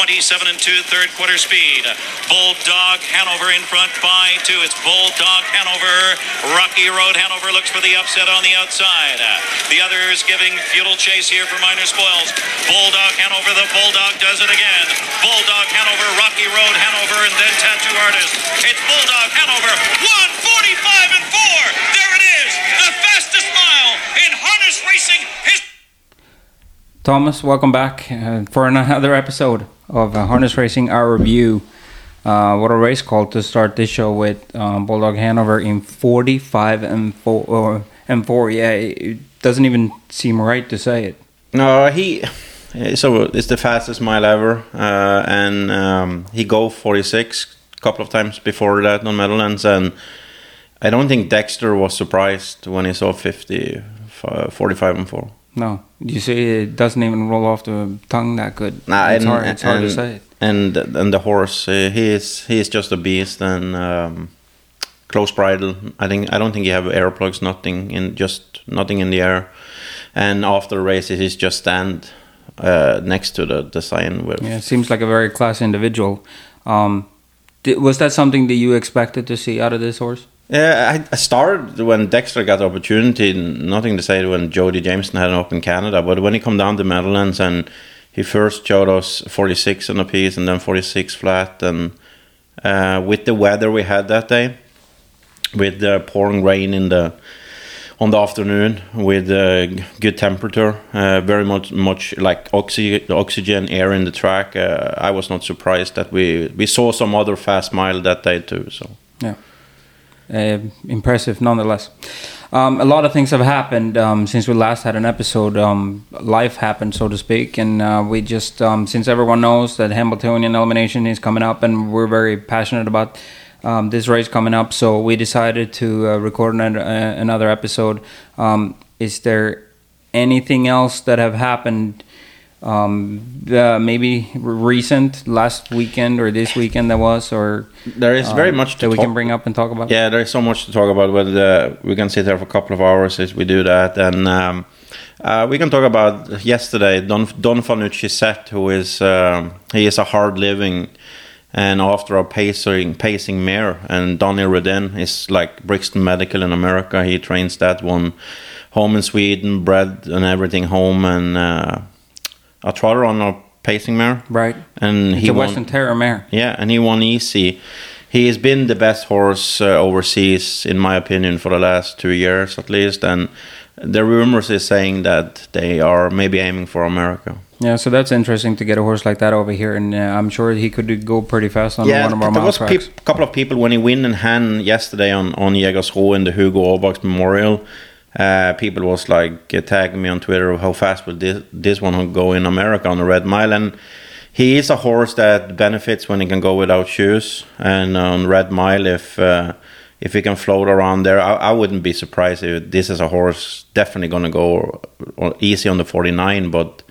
27 and 2 third quarter speed. Bulldog Hanover in front by two. It's Bulldog Hanover. Rocky Road Hanover looks for the upset on the outside. The others giving futile chase here for minor spoils. Bulldog Hanover, the Bulldog does it again. Bulldog Hanover, Rocky Road Hanover, and then Tattoo Artist. It's Bulldog Hanover. 145 and 4. There it is. The fastest mile in harness racing history. Thomas, welcome back uh, for another episode of uh, Harness Racing Our Review. Uh, what a race call to start this show with um, Bulldog Hanover in 45 and 4. Uh, and 4, yeah, it doesn't even seem right to say it. No, he. So it's the fastest mile ever, uh, and um, he go 46 a couple of times before that on Meadowlands, and I don't think Dexter was surprised when he saw 50, 45 and 4. No, you see, it doesn't even roll off the tongue that good. Nah, it's and, hard, it's hard and, to say it. And and the horse, uh, he is he is just a beast and um, close bridle. I think I don't think he have air plugs, nothing in just nothing in the air. And after the races, he's just stand uh, next to the the sign with. Yeah, seems like a very class individual. Um, was that something that you expected to see out of this horse? Yeah, I, started when Dexter got the opportunity. Nothing to say when Jody Jamieson had an up in Canada, but when he come down to Netherlands and he first showed us 46 on a piece and then 46 flat, and uh, with the weather we had that day, with the pouring rain in the on the afternoon, with uh, good temperature, uh, very much much like oxy, oxygen air in the track, uh, I was not surprised that we we saw some other fast mile that day too. So. Yeah. Uh, impressive nonetheless. Um, a lot of things have happened um, since we last had an episode. Um, life happened, so to speak, and uh, we just, um, since everyone knows that Hambletonian elimination is coming up, and we're very passionate about um, this race coming up, so we decided to uh, record an, uh, another episode. Um, is there anything else that have happened? Um, uh, maybe recent last weekend or this weekend that was or There is very um, much to that we can bring up and talk about Yeah, there is so much to talk about. But uh, we can sit there for a couple of hours if we do that, and um, uh, we can talk about yesterday. Don Don Fanucci Zet, who is um, he is a hard living, and after a pacing pacing mare, and Donny Redén is like Brixton Medical in America. He trains that one, home in Sweden, bred and everything home, and uh, a trotter on a pacing mare, right and it's he a won. Western Terror mare Yeah, and he won easy. He has been the best horse uh, overseas, in my opinion, for the last two years at least. And the rumors is saying that they are maybe aiming for America. yeah so that's interesting to get a horse like that over here and uh, I'm sure he could go pretty fast on yeah, one of our there was a couple of people when he win in hand yesterday on on Jägersro in the Hugo Åbergs Memorial. Uh, people was like uh, tagging me on Twitter of how fast will this this one go in America on the Red Mile and. He is a horse that benefits when he can go without shoes, and on Red Mile, if uh, if he can float around there, I, I wouldn't be surprised if this is a horse definitely to go easy on the 49. But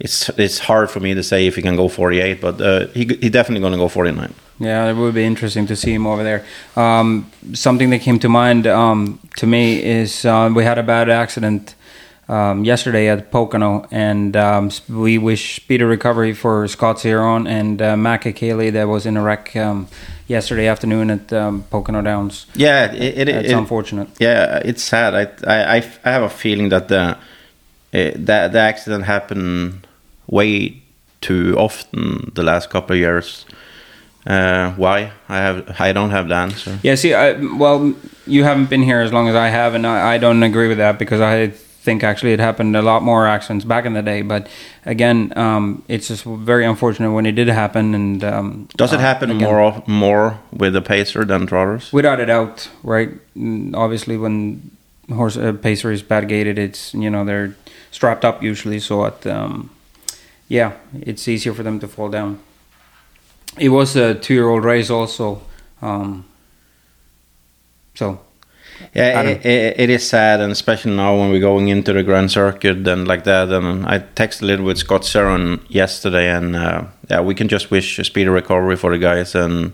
it's it's hard for me to say if he can go 48, but uh, he he definitely going to go 49. Yeah, it would be interesting to see him over there. Um, something that came to mind um, to me is uh, we had a bad accident um, yesterday at Pocono, and um, we wish speedy recovery for Scott Zeron and uh, Matt Kakaley that was in a wreck um, yesterday afternoon at um, Pocono Downs. Yeah, it, it, It's it- unfortunate. Yeah, it's sad. I I I have a feeling that the uh, that the accident happened way too often the last couple of years. Uh, why? I have I don't have the answer. Yeah, see, I, well, you haven't been here as long as I have, and I, I don't agree with that because I think actually it happened a lot more accidents back in the day. But again, um, it's just very unfortunate when it did happen. And um, Does it uh, happen again, more of- more with the pacer than trotters? Without a doubt, right? Mm, Obviously, when horse uh, pacer is bad gated, it's you know they're strapped up usually, so it, um, yeah, it's easier for them to fall down. It was a two-year-old race also, um, so Yeah, it, it, it is sad, and especially now when we're going into the Grand Circuit and like that. And I texted a little with Scott Zeron yesterday, and uh, yeah, we can just wish a speedy recovery for the guys. And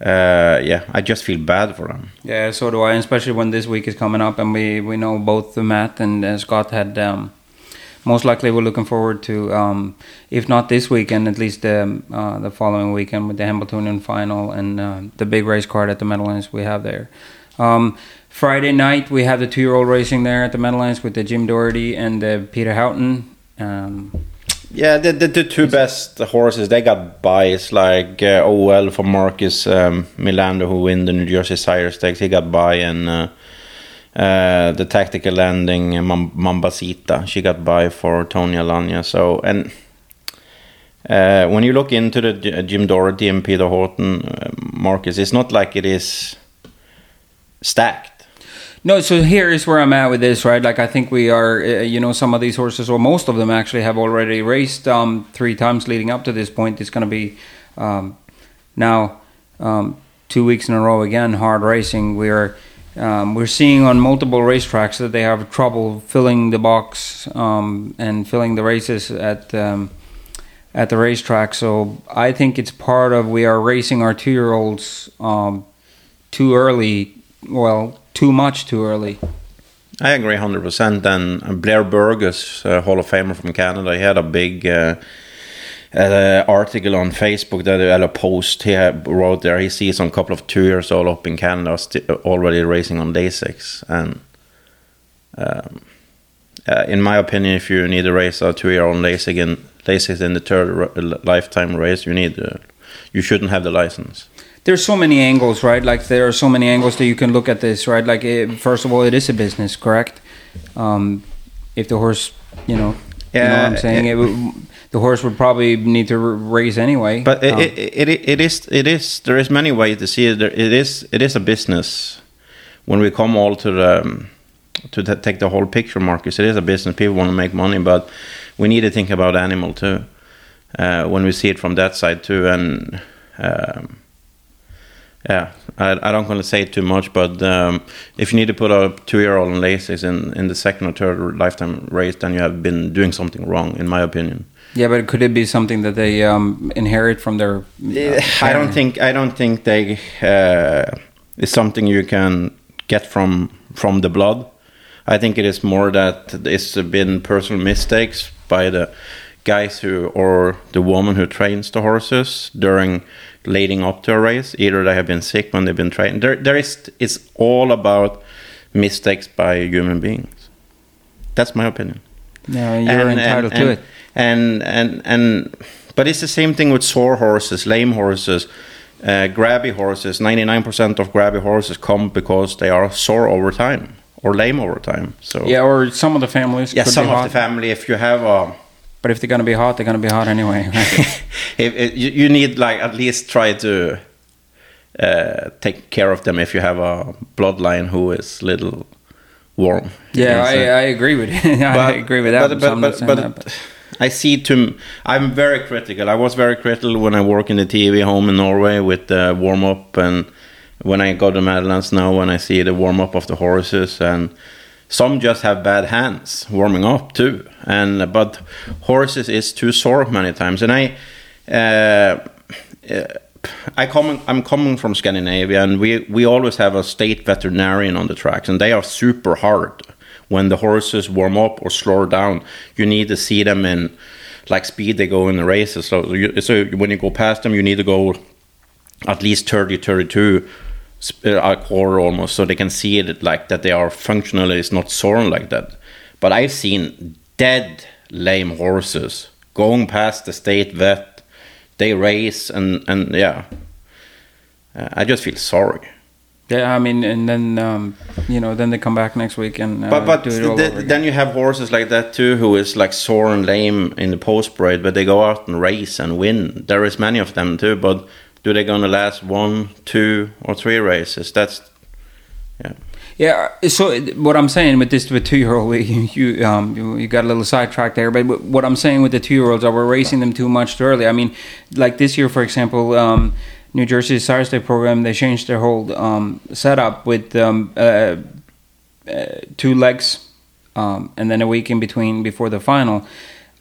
uh, yeah, I just feel bad for them. Yeah, so do I, especially when this week is coming up, and we we know both Matt and uh, Scott had um, most likely we're looking forward to, um, if not this weekend, at least the uh, the following weekend with the Hambletonian final and uh, the big race card at the Meadowlands we have there. Um, Friday night we have the two-year-old racing there at the Meadowlands with the Jim Doherty and the Peter Haughton. Um, Yeah, the, the, the two best horses they got by is like uh, OL for Marcus um, Melander who win the New Jersey Sire Stakes. He got by, and uh, the tactical landing Mambasita she got by for Tony Alagna. So and uh, when you look into the J- Jim Doherty and Peter Haughton, uh, Marcus, it's not like it is stacked. No, so here is where I'm at with this, right? Like I think we are, you know, some of these horses, or most of them actually, have already raced um, three times leading up to this point. It's going to be um, now um, two weeks in a row again hard racing. We're um, we're seeing on multiple racetracks that they have trouble filling the box um, and filling the races at um, at the racetrack. So I think it's part of we are racing our two year olds um, too early. Well, too much too early. I agree 100%. And Blair Burgess, uh, Hall of Famer from Canada, he had a big uh, uh, article on Facebook that a post he wrote there. He sees a couple of two years old up in Canada st- already racing on day six. And um, uh, in my opinion, if you need to race a two year old Lasix in, Lasix in the third r- lifetime race, you need uh, you shouldn't have the license. there's so many angles, right? Like there are so many angles that you can look at this, right? Like it, first of all, it is a business, correct? Um, if the horse, you know, you know what I'm Yeah, saying, it, the horse would probably need to race anyway. But it, Um, it, it, it is it is there is many ways to see it. There, it is it is a business. When we come all to the um, to ta- take the whole picture, Marcus, it is a business. People want to make money, but we need to think about animal too. Uh, when we see it from that side too, and um, yeah, I, I don't want to say too much, but um, if you need to put a two-year-old on laces in in the second or third lifetime race, then you have been doing something wrong, in my opinion. Yeah, but could it be something that they um, inherit from their? uh, I don't think I don't think they uh, is something you can get from from the blood. I think it is more that it's been personal mistakes by the guys who or the woman who trains the horses during leading up to a race. Either they have been sick when they've been trained. There, there is. It's all about mistakes by human beings. That's my opinion Yeah, you're entitled to and, it. And and and but it's the same thing with sore horses, lame horses, uh, grabby horses. Ninety nine percent of grabby horses come because they are sore over time or lame over time. So Yeah, or some of the families. yeah, some of the family. If you have a But if they're gonna be hot, they're gonna be hot anyway. if, if you, you need like at least try to uh, take care of them if you have a bloodline who is little warm. yeah, I. I agree with you. I agree with that. But, but, but, but that, but- I see to. I'm very critical. I was very critical when I work in the TV home in Norway with the warm up, and when I go to Meadowlands now, when I see the warm up of the horses, and some just have bad hands warming up too. And but horses is too sore many times, and I. Uh, I come, I'm coming from Scandinavia, and we, we always have a state veterinarian on the tracks, and they are super hard. When the horses warm up or slow down, you need to see them in like speed they go in the races. So, you, so when you go past them, you need to go at least 30, 32 uh, a quarter almost, so they can see it like that they are functionally, it's not soaring like that. But I've seen dead lame horses going past the state vet they race and and yeah. Uh, i just feel sorry. Yeah, I mean, and then um, you know, then they come back next week and uh, but but do it all th- over then you have horses like that too who is like sore and lame in the post parade but they go out and race and win. There is many of them too but do they gonna last one two or three races? That's yeah Yeah. So what I'm saying with this with two year old, you you, um, you you got a little sidetracked there. But what I'm saying with the two year olds are we're racing them too much too early. I mean, like this year, for example, um, New Jersey Sire State program they changed their whole um, setup with um, uh, uh, two legs um, and then a week in between before the final.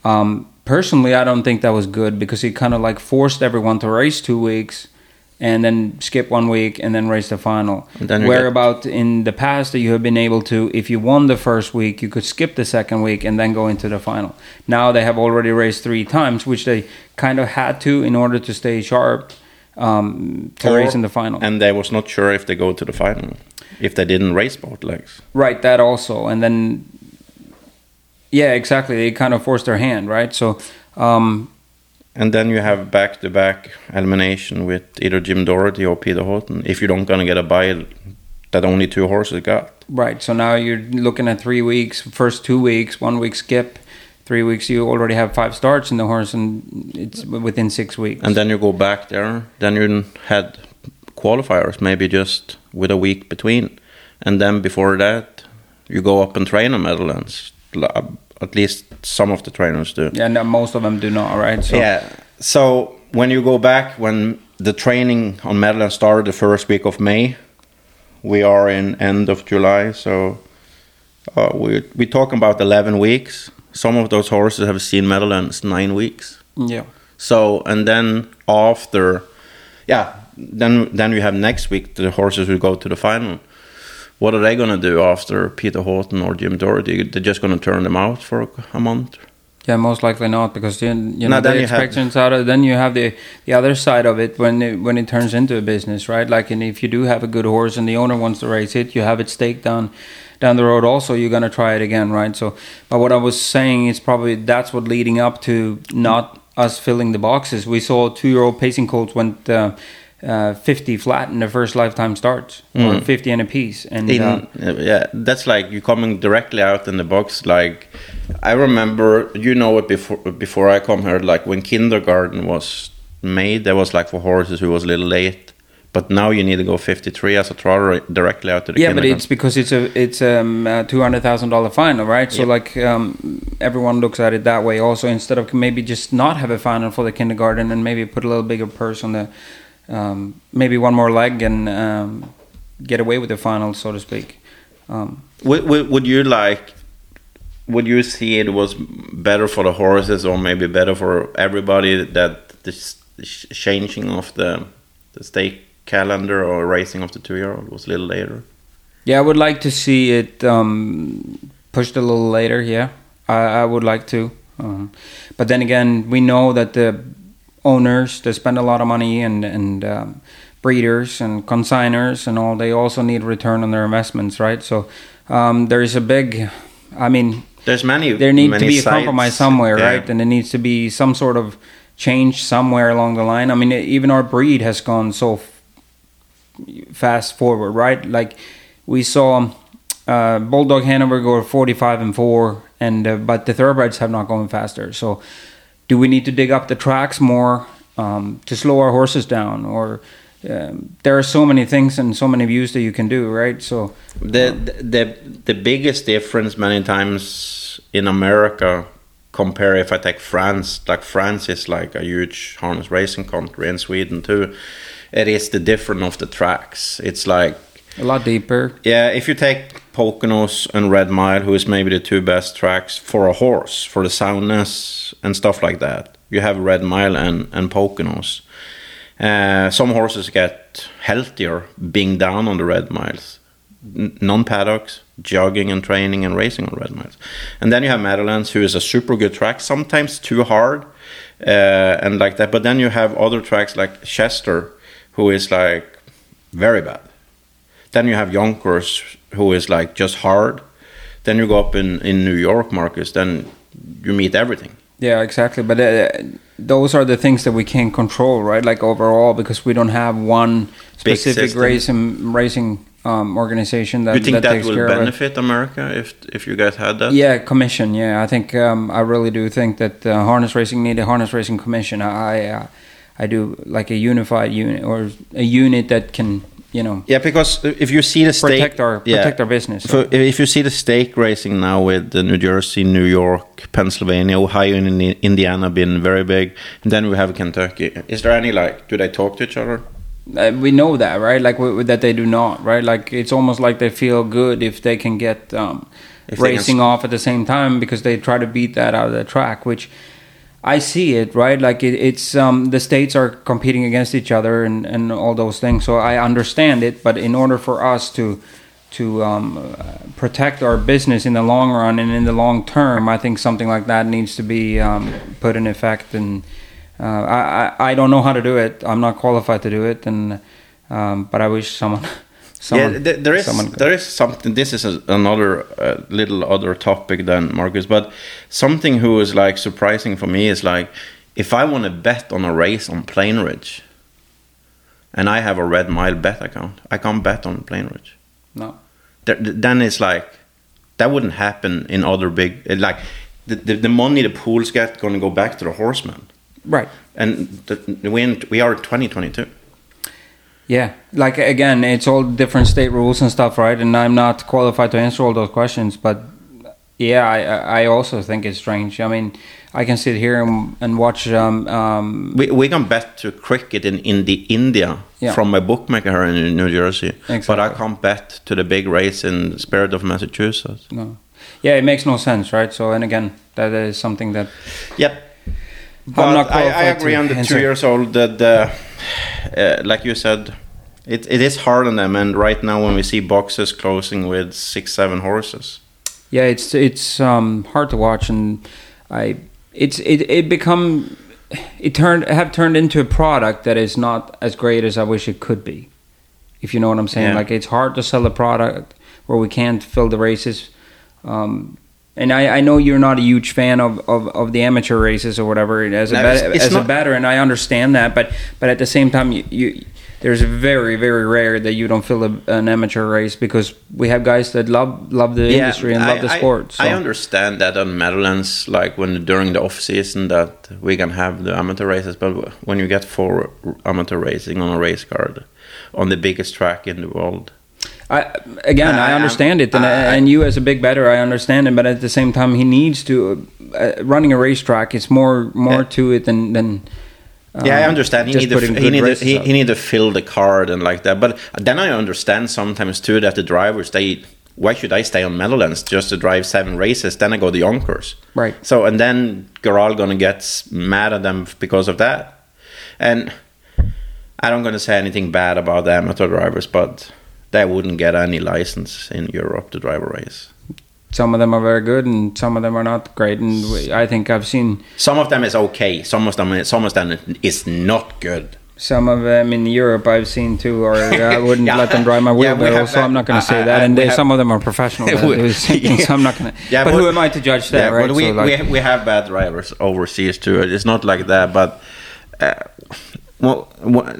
Um, personally, I don't think that was good because it kind of like forced everyone to race two weeks and then skip one week and then race the final. And then Where about in the past that you have been able to, if you won the first week, you could skip the second week and then go into the final. Now they have already raced three times, which they kind of had to in order to stay sharp um, to Or- race in the final. And they was not sure if they go to the final if they didn't race both legs. Right, that also, and then yeah, exactly. They kind of forced their hand, right? So, um, And then you have back-to-back elimination with either Jim Doherty or Peter Haughton. If you don't gonna get a bye that only two horses got. right. So now you're looking at three weeks. First two weeks, one week skip. Three weeks, you already have five starts in the horse, and it's within six weeks. And then you go back there. Then you had qualifiers, maybe just with a week between. And then before that, you go up and train Meadowlands. L- At least some of the trainers do. yeah, no, most of them do not, right? So, yeah. So when you go back, when the training on Meadowlands started the first week of May, we are in end of July. So uh, we we talking about eleven weeks. Some of those horses have seen Meadowlands nine weeks. yeah. So and then after, yeah, then then you have next week the horses will go to the final. What are they gonna do after Peter Haughton or Jim Doherty? They're just gonna turn them out for a, month. Yeah, most likely not because then you know then the you have- expectations out of then you have the the other side of it when it, when it turns into a business, right? Like, and if you do have a good horse and the owner wants to race it, you have it staked down down the road. Also, you're gonna try it again, right? So, but what I was saying is probably that's what leading up to not us filling the boxes. We saw two year old pacing colts went. Uh, uh, 50 flat in the first lifetime starts, or Mm. 50 and a piece, and In, uh, uh, yeah, that's like you coming directly out in the box. Like I remember, you know it before before I come here. Like when kindergarten was made, there was like for horses who was a little late. But now you need to go 53 as a trotter directly out to the yeah, but it's because it's a it's um, a two hundred thousand dollar final, right? So Yep. like um, everyone looks at it that way. Also, instead of maybe just not have a final for the kindergarten and maybe put a little bigger purse on the um, maybe one more leg and um, get away with the final, so to speak. Um, Would, would, would you like? Would you see it was better for the horses, or maybe better for everybody that this changing of the the stake calendar or racing of the two year old was a little later? yeah, I would like to see it um, pushed a little later. Yeah, I, I would like to. Um, but then again, we know that the owners they spend a lot of money and and um, breeders and consigners and all they also need return on their investments, right? So um, there is a big, I mean, There's many. there needs to be a compromise somewhere, Yeah. right? And there needs to be some sort of change somewhere along the line. I mean, even our breed has gone so f- fast forward, right? Like we saw uh, Bulldog Hanover go 45 and four, and uh, but the thoroughbreds have not gone faster. So, do we need to dig up the tracks more um, to slow our horses down, or um, there are so many things and so many views that you can do, right? So, The, the the biggest difference many times in America compare if I take France, like France is like a huge harness racing country and Sweden too. It is the difference of the tracks. It's like a lot deeper. yeah, if you take Poconos and Red Mile, who is maybe the two best tracks for a horse, for the soundness and stuff like that, you have Red Mile and, and Poconos. Uh, some horses get healthier being down on the Red Miles. Non paddocks, jogging and training and racing on Red Miles. And then you have Meadowlands, who is a super good track, sometimes too hard uh, and like that. But then you have other tracks like Chester, who is like very bad. Then you have Yonkers, who is like just hard. Then you go up in, in New York, Marcus, then you meet everything. Yeah, exactly. But uh, those are the things that we can't control, right? Like overall, because we don't have one specific racing racing um, organization that you think that, takes will care benefit America if if you guys had that? Yeah, commission. Yeah, I think um, I really do think that uh, harness racing need a harness racing commission. I uh, I do like a unified unit or a unit that can you know Yeah, because if you see the stake, protect our yeah. protect our business. So if you see the stake racing now with the New Jersey, New York, Pennsylvania, Ohio, and Indiana being very big, and then we have Kentucky. Is there any like? Do they talk to each other? Uh, we know that, right? Like w- that they do not, right? Like it's almost like they feel good if they can get um, If they can racing off at the same time because they try to beat that out of the track, which I see it right. Like it, it's um, the states are competing against each other and, and all those things. So I understand it, but in order for us to to um, protect our business in the long run and in the long term, I think something like that needs to be um, put in effect. And uh, I, I I don't know how to do it. I'm not qualified to do it, and um, but I wish someone. someone yeah, th- there is someone... there is something. This is a, another uh, little other topic than Marcus, but something who is like surprising for me is like if I want to bet on a race on Plainridge, and I have a Red Mile bet account, I can't bet on Plainridge. no. Th- th- then it's like that wouldn't happen in other big like the the, the money the pools get going to go back to the horsemen, Right. and the, we we are 2022. Yeah, like again, it's all different state rules and stuff, right? And I'm not qualified to answer all those questions, but yeah, I I also think it's strange. I mean, I can sit here and, and watch. Um, um, We we can bet to cricket in in the India Yeah. from a bookmaker here in New Jersey, but I Exactly. can't bet to the big race in Spirit of Massachusetts. no, yeah, it makes no sense, right? So, and again, that is something that Yep. But I'm not I, I agree on the two years old that, uh, uh, like you said, it, it is hard on them. And right now, when we see boxes closing with six, seven horses, yeah, it's it's um, hard to watch, and I it's it it become it turned have turned into a product that is not as great as I wish it could be. If you know what I'm saying, Yeah. like it's hard to sell a product where we can't fill the races. Um, and I, I know you're not a huge fan of, of, of the amateur races or whatever. As a No, bet- it's as a not- batter, and I understand that, but but at the same time, you, you there's very very rare that you don't fill a, an amateur race because we have guys that love love the industry and I- love the I- sport. So. I understand that on Meadowlands, like when during the off season, that we can have the amateur races, but when you get four amateur racing on a race card on the biggest track in the world, I, again, I I- understand it, and, I- and you as a big better, I understand it. But at the same time, he needs to uh, running a racetrack. It's more more Yeah. to it than than. yeah, I um, understand. He need to he need to, he, he need to fill the card and like that. But then I understand sometimes too that the drivers they why should I stay on Meadowlands just to drive seven races? Then I go to Yonkers. Right. So and then Gural gonna get mad at them because of that. And I don't gonna say anything bad about the amateur drivers, but they wouldn't get any license in Europe to drive a race. Some of them are very good, and some of them are not great. And we, I think I've seen some of them is okay. Some of them, some of them is not good. Some of them in Europe I've seen too, or I wouldn't yeah. let them drive my wheelbarrow, yeah, so I'm not going to say that. and they, have, some of them are professional, yeah. so I'm not going to. Yeah, but, but, who am I to judge that? right? we, so like, we, we have bad drivers overseas too. It's not like that, but uh, well, well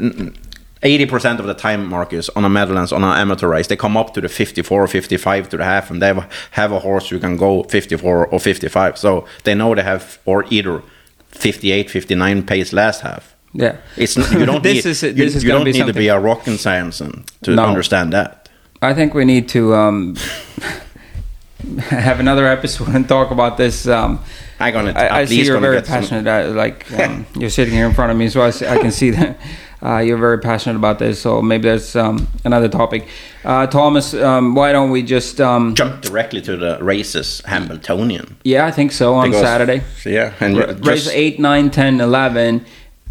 80% of the time, Marcus, on a Meadowlands, on an amateur race, they come up to the 54 or 55 to the half, and they have a horse who can go 54 or 55. So they know they have, or either 58, 59 pace last half. Yeah. It's not, you don't this need, is, you, you don't need to be a rock and Samson to no. understand that. I think we need to um, have another episode and talk about this. Um, I'm gonna. T- I, I see you're very passionate. Some... I, like um, you're sitting here in front of me, so I, I can see that uh, you're very passionate about this. So maybe that's um, another topic. Uh, Thomas, um, why don't we just? Um, jump directly to the races Hambletonian. yeah, I think so. On Because- Saturday, Yeah, and R- race 8, 9, 10, 11.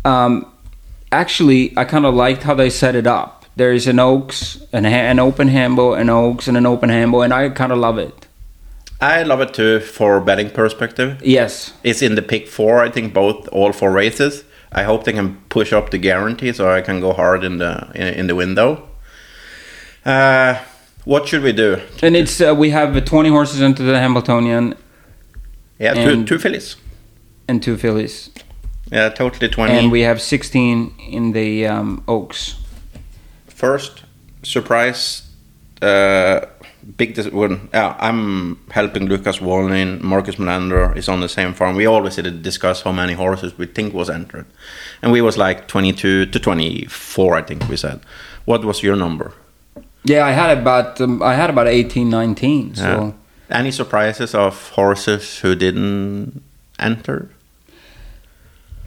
Um, actually, I kind of liked how they set it up. There's an Oaks, an, an open handle, an Oaks, and an open handle, and I kind of love it. I love it too for betting perspective. Yes. It's in the pick four, I think, both all four races. I hope they can push up the guarantee so I can go hard in the in, in the window. Uh, what should we do? And it's uh, we have uh, 20 horses into the Hambletonian Yeah, two, two fillies. and two fillies. Yeah, totally twenty. And we have 16 in the um, Oaks. First surprise, uh, big. Dis- when, yeah, I'm helping Lucas Wallin. Marcus Melander is on the same farm. We always did discuss how many horses we think was entered, and we was like 22 to 24. I think we said. What was your number? Yeah, I had about um, I had about 18, 19. So Yeah. Any surprises of horses who didn't enter?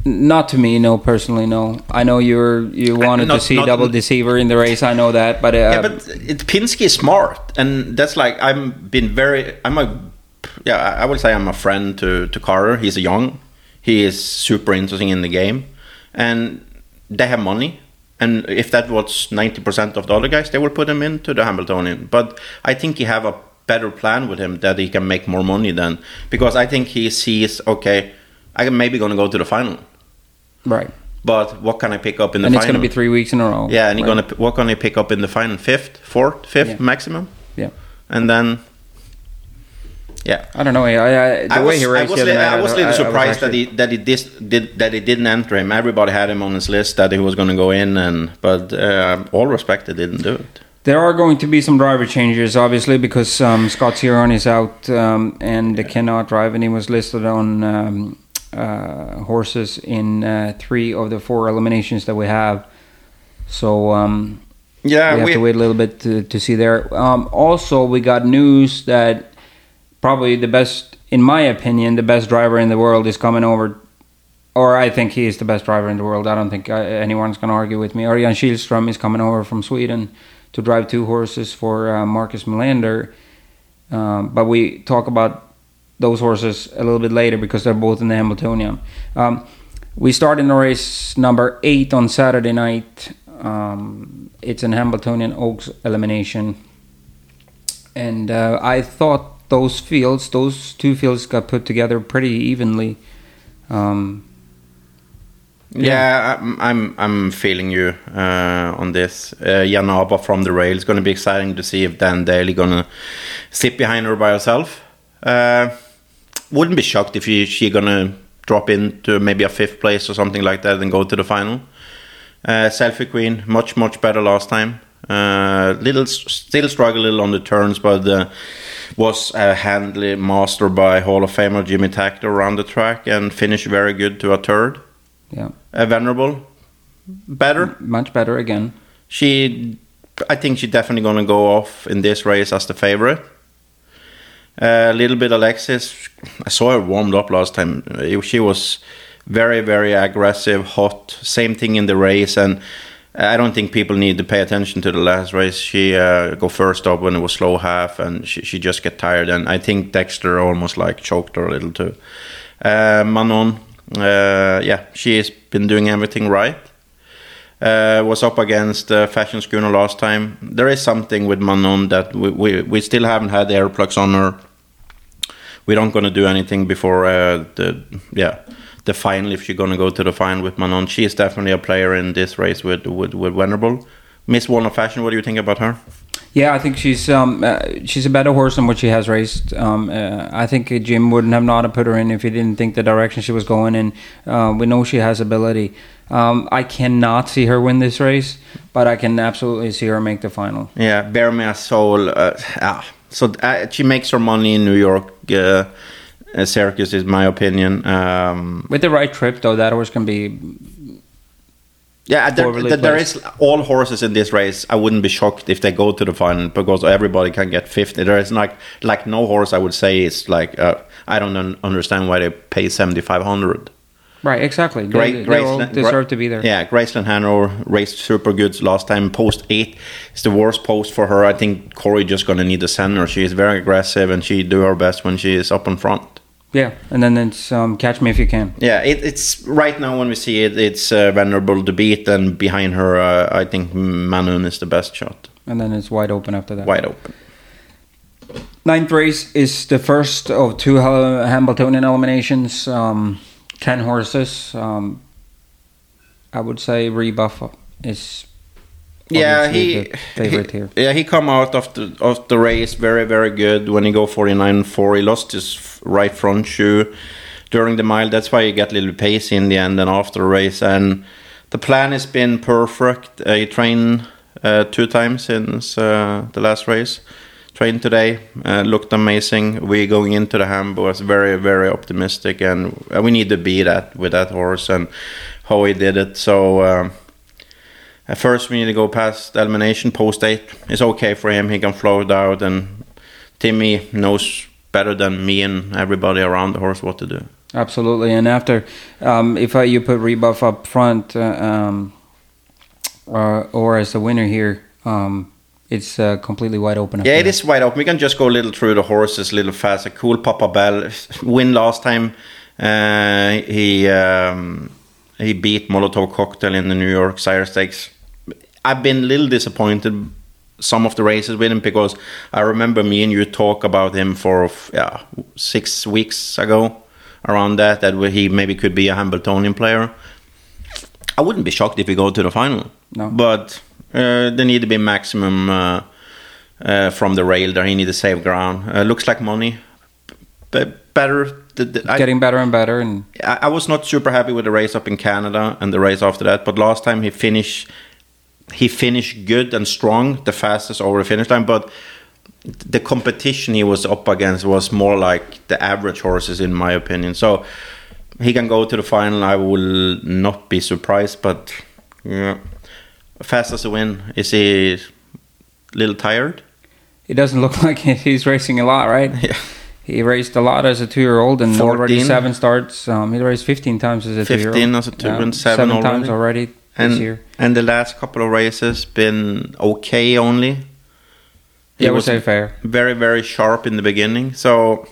Not to me, no. Personally, no. I know you're you wanted not- to see not- double deceiver in the race. I know that, but, uh, yeah, but it, Pinske is smart, and that's like I'm been very. I'm a yeah. I- I would say I'm a friend to to Carter. He's young. He is super interesting in the game, and they have money. And if that was ninety percent of the other guys, they will put him into the Hambletonian. But I think he have a better plan with him that he can make more money than because I think he sees okay, I'm maybe gonna go to the final, Right. but what can I pick up in the and it's going to be three weeks in a row. yeah, and he's right? gonna what can I pick up in the final? Fifth, fourth, fifth Yeah. maximum, Yeah. and then yeah. I don't know. I, I, the I way was, he I raced was, the li- I was a I- little I was surprised that he that he dis, did that he didn't enter him. Everybody had him on his list that he was going to go in, and but uh, all respect, he didn't do it. There are going to be some driver changes, obviously, because um, Scott Zeron is out um, and cannot drive, and he was listed on um, uh, horses in uh, three of the four eliminations that we have. So um, Yeah, we have to wait a little bit to, to see there. Um, also, we got news that probably the best, in my opinion, the best driver in the world is coming over. Or I think he is the best driver in the world. I don't think uh, anyone's going to argue with me. Örjan Kihlström is coming over from Sweden to drive two horses for uh, Marcus Melander. Um, but we talk about those horses a little bit later because they're both in the Hambletonian. Um, we start in the race number eight on Saturday night. Um, it's an Hambletonian Oaks elimination. And uh, I thought those fields, those two fields got put together pretty evenly. Um, Yeah, I'm I'm, I'm feeling you uh, on this. Uh, Janaba from the rail. It's going to be exciting to see if Dan Daly going to sit behind her by herself. Uh, wouldn't be shocked if she she going to drop into maybe a fifth place or something like that and go to the final. Uh, Selfie Queen, much much better last time. Uh, little still struggle a little on the turns, but uh, was uh, handily mastered by Hall of Famer Jimmy Takter around the track and finished very good to a third. yeah, Uh, Venerable, better. much better again. She, I think she's definitely going to go off in this race as the favorite. A little bit Alexis. I saw her warmed up last time. She was very, very aggressive, hot. Same thing in the race, and I don't think people need to pay attention to the last race. She uh, go first up when it was slow half, and she, she just get tired. And I think Dexter almost like choked her a little too. Uh, Manon, uh, yeah, she has been doing everything right. Uh, was up against uh, Fashion Schooner last time. There is something with Manon that we, we, we still haven't had air plugs on her. We don't gonna do anything before uh, the yeah the final if she's gonna go to the final with Manon. She is definitely a player in this race with with, with Venerable. Miss of Fashion, what do you think about her? Yeah, I think she's um uh, she's a better horse than what she has raced. Um, uh, I think Jim wouldn't have not put her in if he didn't think the direction she was going in. Uh, we know she has ability. Um, I cannot see her win this race, but I can absolutely see her make the final. Yeah, Bear Me a Soul. Uh, ah, so uh, she makes her money in New York uh, uh, circus, is my opinion. Um, With the right trip, though, that horse can be. Yeah, there, there, there is all horses in this race. I wouldn't be shocked if they go to the final because everybody can get 50. There is like like no horse I would say is like uh, I don't un- understand why they pay 7500. Right, exactly. Great, they, they all deserve Gra- to be there. Yeah, Graceland Hanover raced super good last time. Post eight is the worst post for her. I think Corey just gonna need to center. She is very aggressive and she do her best when she is up in front. Yeah, and then it's um, catch me if you can. Yeah, it, it's right now when we see it, it's uh, Venerable to beat, and behind her, uh, I think Manon is the best shot, And then it's wide open after that. wide open. Ninth race is the first of two Hambletonian eliminations. Um, ten horses. Um, I would say Rebuff is Yeah, he, favorite he- here. yeah he come out of the of the race very very good when he go 49 4 he lost his right front shoe during the mile. That's why he got a little pacey in the end and after the race. And the plan has been perfect. Uh, he trained uh, two times since uh, the last race. Trained today uh, looked amazing. We going into the Hambo was very very optimistic and we need to be that with that horse and how he did it. So um, at first, we need to go past elimination post eight. It's okay for him. He can float out, and Timmy knows better than me and everybody around the horse what to do. Absolutely, and after um, if uh, you put Rebuff up front uh, um, or, or as the winner here, um, it's uh, completely wide open. Yeah, it is wide open. We can just go a little through the horses, a little faster. Cool Papa Bell win last time. Uh, he um, he beat Molotov Cocktail in the New York Sire Stakes. I've been a little disappointed some of the races with him because I remember me and you talk about him for yeah six weeks ago around that that he maybe could be a Hambletonian player. I wouldn't be shocked if he go to the final. No. But uh, there need to be maximum uh, uh, from the rail there. He need to save ground. Uh, looks like money. B- better. The, the, I, Getting better and better, and I, I was not super happy with the race up in Canada and the race after that. But last time he finished, he finished good and strong, the fastest over the finish line. But the competition he was up against was more like the average horses, in my opinion. So he can go to the final. I will not be surprised. But yeah, fast as a win. Is he a little tired? it doesn't look like he's racing a lot, right? Yeah. He raced a lot as a two-year-old and already seven starts. Um, he raced 15 times as a 15 two-year-old. 15 as a two and seven already. times already this And year. and the last couple of races been okay only. He Yeah, we was say fair. very very sharp in the beginning. So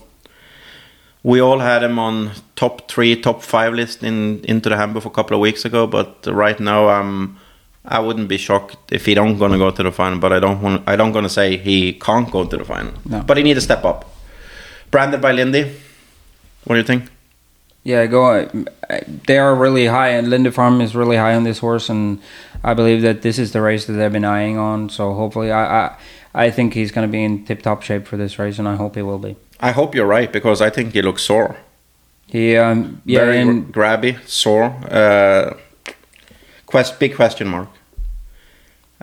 we all had him on top three, top five list in into the Hambo a couple of weeks ago. But right now, um, I wouldn't be shocked if he don't gonna go to the final. But I don't want I don't gonna say he can't go to the final. No. But he need to step up. Branded by Lindy. What do you think? Yeah, go. They are really high, and Lindy Farm is really high on this horse, and I believe that this is the race that they've been eyeing on. So hopefully, I I, I think he's going to be in tip-top shape for this race, and I hope he will be. I hope you're right because I think he looks sore. He, um, yeah, Very and gr- grabby, sore. Uh, quest, big question mark.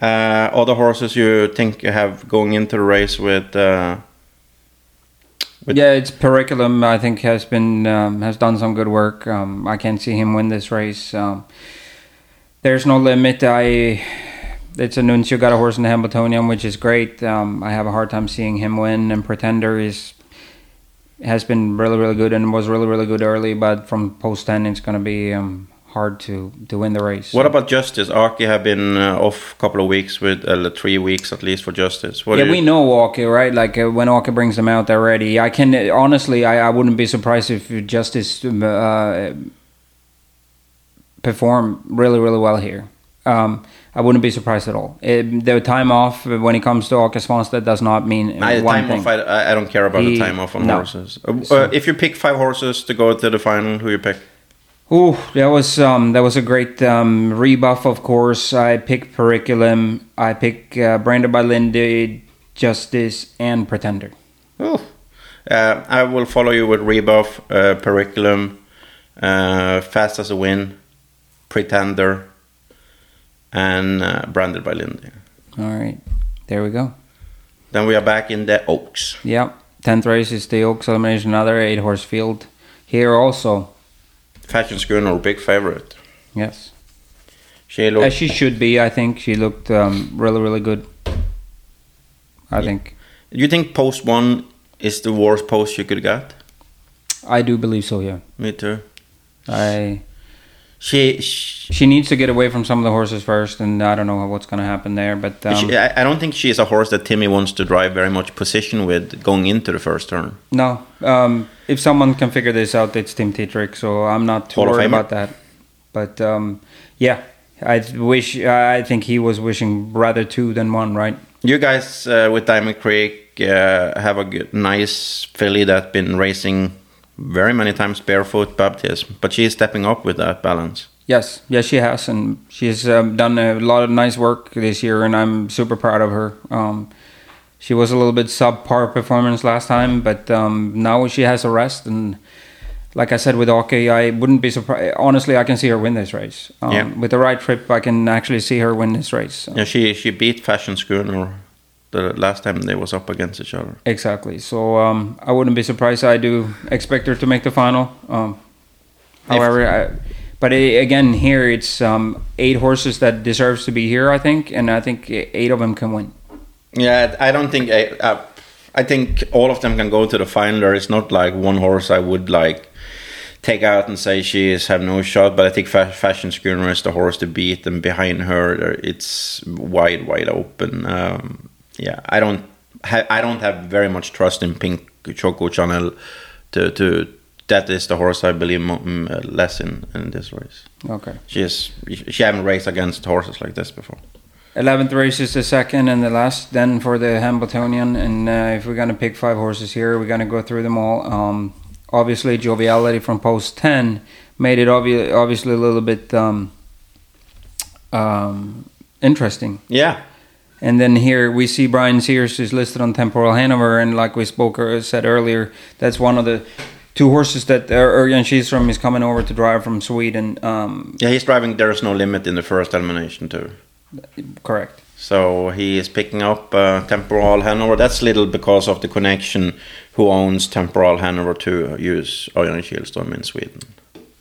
Uh, other horses you think you have going into the race with? Uh, with- yeah, it's Periculum. I think has been um, has done some good work. Um, I can't see him win this race. Um, there's no limit. I. It's a Nuncio got a horse in the Hambletonian, which is great. Um, I have a hard time seeing him win, and Pretender is has been really really good and was really really good early, but from post ten it's going to be um, hard to to win the race. what about Justice? Åke have been uh, off a couple of weeks with uh, three weeks at least for Justice. What yeah, you- we know Walker, right? Like uh, when Walker brings them out, they're ready. I can honestly, I, I wouldn't be surprised if Justice uh, perform really, really well here. Um, I wouldn't be surprised at all. It, the time off when it comes to Åke Svanstedt does not mean the one time thing. off, I, I don't care about He- the time off on no. horses. Uh, So- uh, if you pick five horses to go to the final, who you pick? Ooh, that was um, that was a great um, rebuff. Of course, I picked Periculum. I pick uh, Branded by Lindy, Justice, and Pretender. Oh, uh, I will follow you with Rebuff, uh, Periculum, uh, Fast as a Win, Pretender, and uh, Branded by Lindy. All right, there we go. Then we are back in the Oaks. Yep. Tenth race is the Oaks Elimination, another eight horse field. Here also, Fashion Schooner, big favorite. yes. She looked, As she should be, I think. She looked um, really, really good. I Yeah. think. Do you think post one is the worst post you could get? I do believe so, yeah. Me too. I She, she, She needs to get away from some of the horses first, and I don't know what's going to happen there. But um, she I, I don't think she is a horse that Timmy wants to drive very much position with going into the first turn. no, um, if someone can figure this out, it's Tim Tetrick. So I'm not too Hall worried about that. But um, yeah, I wish. I think he was wishing rather two than one, right? You guys uh, with Diamond Creek uh, have a good, nice filly that's been racing very many times barefoot baptism, but she is stepping up with that balance. Yes, yes, she has, and she's um, done a lot of nice work this year, and I'm super proud of her. Um, she was a little bit subpar performance last time, but um, now she has a rest, and like I said with Åke, I wouldn't be surprised. Honestly, I can see her win this race. Um, Yeah. With the right trip, I can actually see her win this race. So- Yeah, she she beat Fashion Schooner the last time they was up against each other. Exactly. So um, I wouldn't be surprised. I do expect her to make the final. Um, however, I, but a- again, here it's um, eight horses that deserves to be here. I think, and I think eight of them can win. Yeah, I don't think I, uh, I think all of them can go to the final. There is not like one horse I would like take out and say she is have no shot. But I think Fa- Fashion Schooner is the horse to beat, and behind her it's wide, wide open. Um, yeah, I don't, ha- I don't have very much trust in Pink Choco Chanel to to that is the horse I believe mo- uh, less in in this race. Okay. She is she haven't raced against horses like this before. 11th race is the second and the last then for the Hambletonian. And uh, if we're going to pick five horses here, we're going to go through them all. Um, obviously, Joviality from post 10 made it obvi- obviously a little bit um, um, interesting. Yeah, And then here we see Brian Sears is listed on Temporal Hanover, and like we spoke or said earlier, that's one of the two horses that uh, Örjan Kihlström is coming over to drive from Sweden. Um, yeah, he's driving. There's no limit in the first elimination too. correct. So he is picking up uh, Temporal Hanover. That's little because of the connection who owns Temporal Hanover to use Örjan Kihlström in Sweden.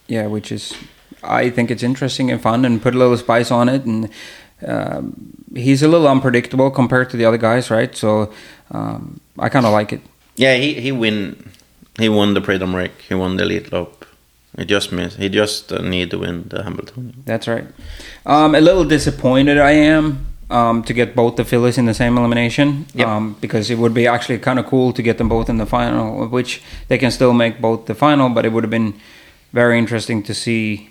Yeah, which is I think it's interesting and fun, and put a little spice on it. And um, he's a little unpredictable compared to the other guys, right? So um, I kind of like it. Yeah, he he win. He won the Prix d'Amérique. He won the Elite Lope. He just missed. He just uh, need to win the Hambletonian. That's right. Um, a little disappointed I am um, to get both the fillies in the same elimination Yep. um, because it would be actually kind of cool to get them both in the final, which they can still make both the final, but it would have been very interesting to see.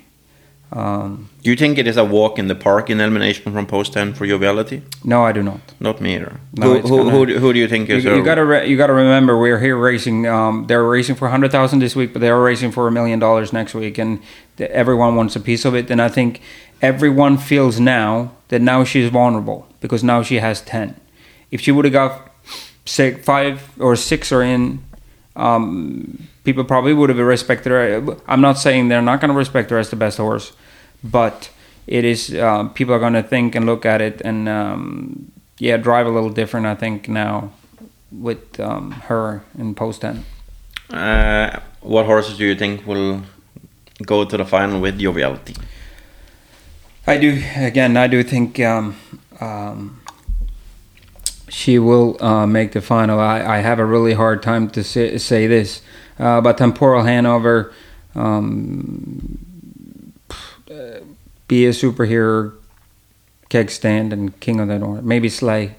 Um, Do you think it is a walk in the park in elimination from post ten for joviality? no, I do not. Not me either. No, who, who, gonna- who, do- who do you think You, is? you a- gotta re- you gotta remember we're here racing. Um, they're racing for hundred thousand this week, but they are racing for a million dollars next week, and everyone wants a piece of it. And I think everyone feels now that now she's vulnerable because now she has ten. If she would have got six, five or six or in, um, people probably would have respected her. I'm not saying they're not going to respect her as the best horse, but it is uh, people are going to think and look at it and um, yeah, drive a little different. I think now with um, her in post ten. Uh, what horses do you think will go to the final with joviality? I do again. I do think um, um, she will uh, make the final. I, I have a really hard time to say, say this, uh, but Temporal Hanover, um, be a superhero, keg stand, and King of the North. Maybe Slay,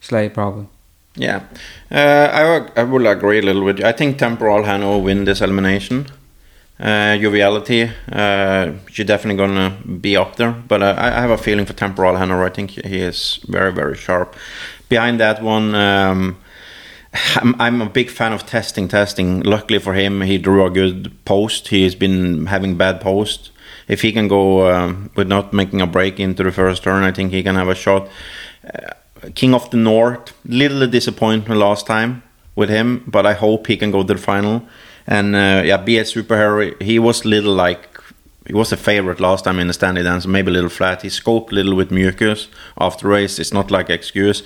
Slay probably. Yeah, uh, I, will agree a little you. I think Temporal Hanover win this elimination. Uh, joviality, uh, she's definitely gonna be up there, but uh, I I have a feeling for Temporal Hanover. I think he is very, very sharp. Behind that one, um, I'm, I'm a big fan of testing, testing. Luckily for him, he drew a good post. He's been having bad post. If he can go um, with not making a break into the first turn, I think he can have a shot. Uh, King of the North, little disappointment last time with him, but I hope he can go to the final. And uh, yeah, a superhero. He was little like he was a favorite last time in the Stanley Dancer, maybe a little flat. He scoped a little with mucus after race. It's not like excuse.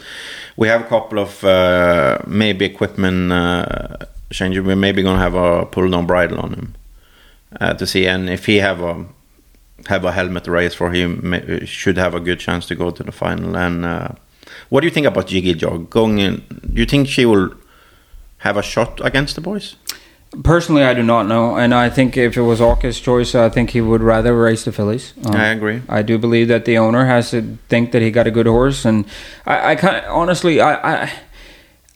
We have a couple of uh, maybe equipment uh, changes. We're maybe gonna have a pull down bridle on him uh, to see, and if he have a have a helmet race for him, should have a good chance to go to the final. And uh, what do you think about Jiggy Jog going in? Do you think she will have a shot against the boys? Personally, I do not know, and I think if it was Orca's choice, I think he would rather race the fillies. Um, I agree. I do believe that the owner has to think that he got a good horse, and I, I kind honestly, I, I,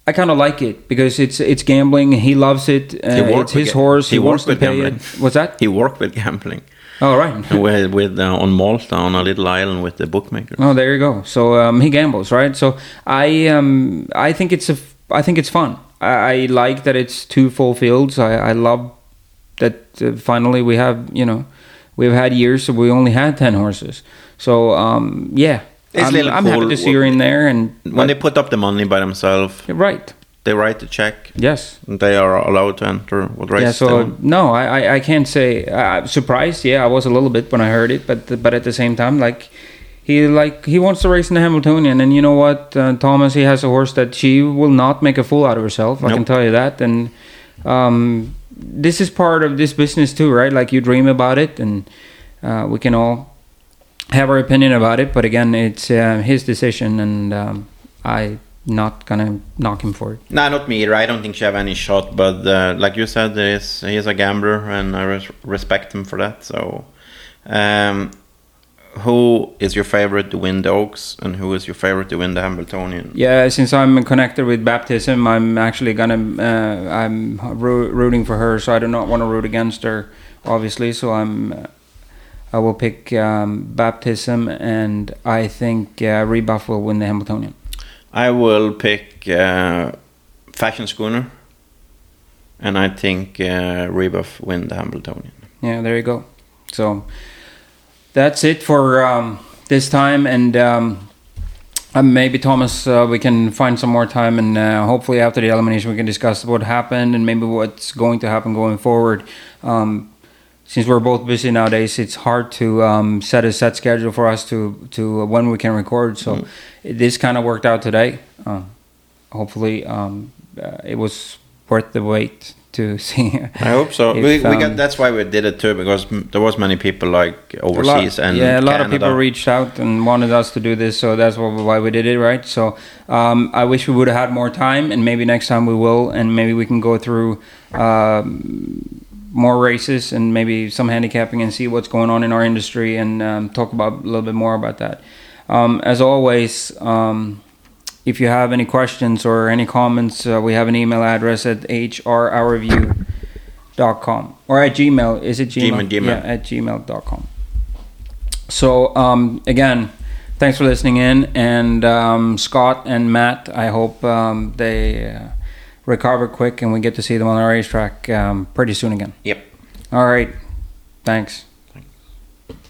I kind of like it because it's it's gambling. He loves it. Uh, it's his horse. he He, wants to with pay gambling. it. What's that? He worked with gambling. Oh right. with, with uh, on Malta on a little island with the bookmaker. Oh, there you go. So um, he gambles, right? So I um, I think it's a f- I think it's fun. I, I like that it's two full fields. I, I love that uh, finally we have you know we've had years so we only had ten horses. So um, yeah, It's I'm, little I'm happy to see her in there and When they put up the money by themselves, right. They write the check. Yes. They are allowed to enter what race Yeah. So no, I, I, I can't say uh, surprised. Yeah, I was a little bit when I heard it, but but at the same time, like he like he wants to race in the Hambletonian, and you know what, uh, Thomas, he has a horse that she will not make a fool out of herself. I can tell you that, and um, this is part of this business too, right? Like you dream about it, and uh, we can all have our opinion about it, but again, it's uh, his decision, and um, I not gonna knock him for it. Nah, not me either. I don't think she have any shot. But uh, like you said, there is, he is a gambler, and I res- respect him for that. So, um, who is your favorite to win the Oaks, and who is your favorite to win the Hambletonian? Yeah, since I'm connected with baptism, I'm actually gonna uh, I'm roo- rooting for her, so I do not want to root against her, obviously. So I'm uh, I will pick um, baptism, and I think uh, Rebuff will win the Hambletonian. I will pick uh, Fashion Schooner, and I think uh, Rebuff win the Hambletonian. Yeah, there you go. So that's it for um, this time, and um, maybe Thomas, uh, we can find some more time, and uh, hopefully after the elimination, we can discuss what happened and maybe what's going to happen going forward. Um, since we're both busy nowadays, it's hard to um, set a set schedule for us to to when we can record. So Mm. this kind of worked out today. Uh, hopefully, um, uh, it was worth the wait to see. I hope so. If, we, we um, got that's why we did it too because m- there was many people like A lot- overseas and yeah, a lot of people reached out and wanted us to do this, so that's wh- why we did it, right? So um, I wish we would have had more time, and maybe next time we will, and maybe we can go through um, more races and maybe some handicapping and see what's going on in our industry and um, talk about a little bit more about that. Um, as always. Um, if you have any questions or any comments, uh, we have an email address at hrourview.com or at gmail. Is it gmail? Gmail, Gmail. Yeah, at gmail.com. So, um, again, thanks for listening in. And um, Scott and Matt, I hope um, they uh, recover quick and we get to see them on the racetrack um, pretty soon again. Yep. All right. Thanks.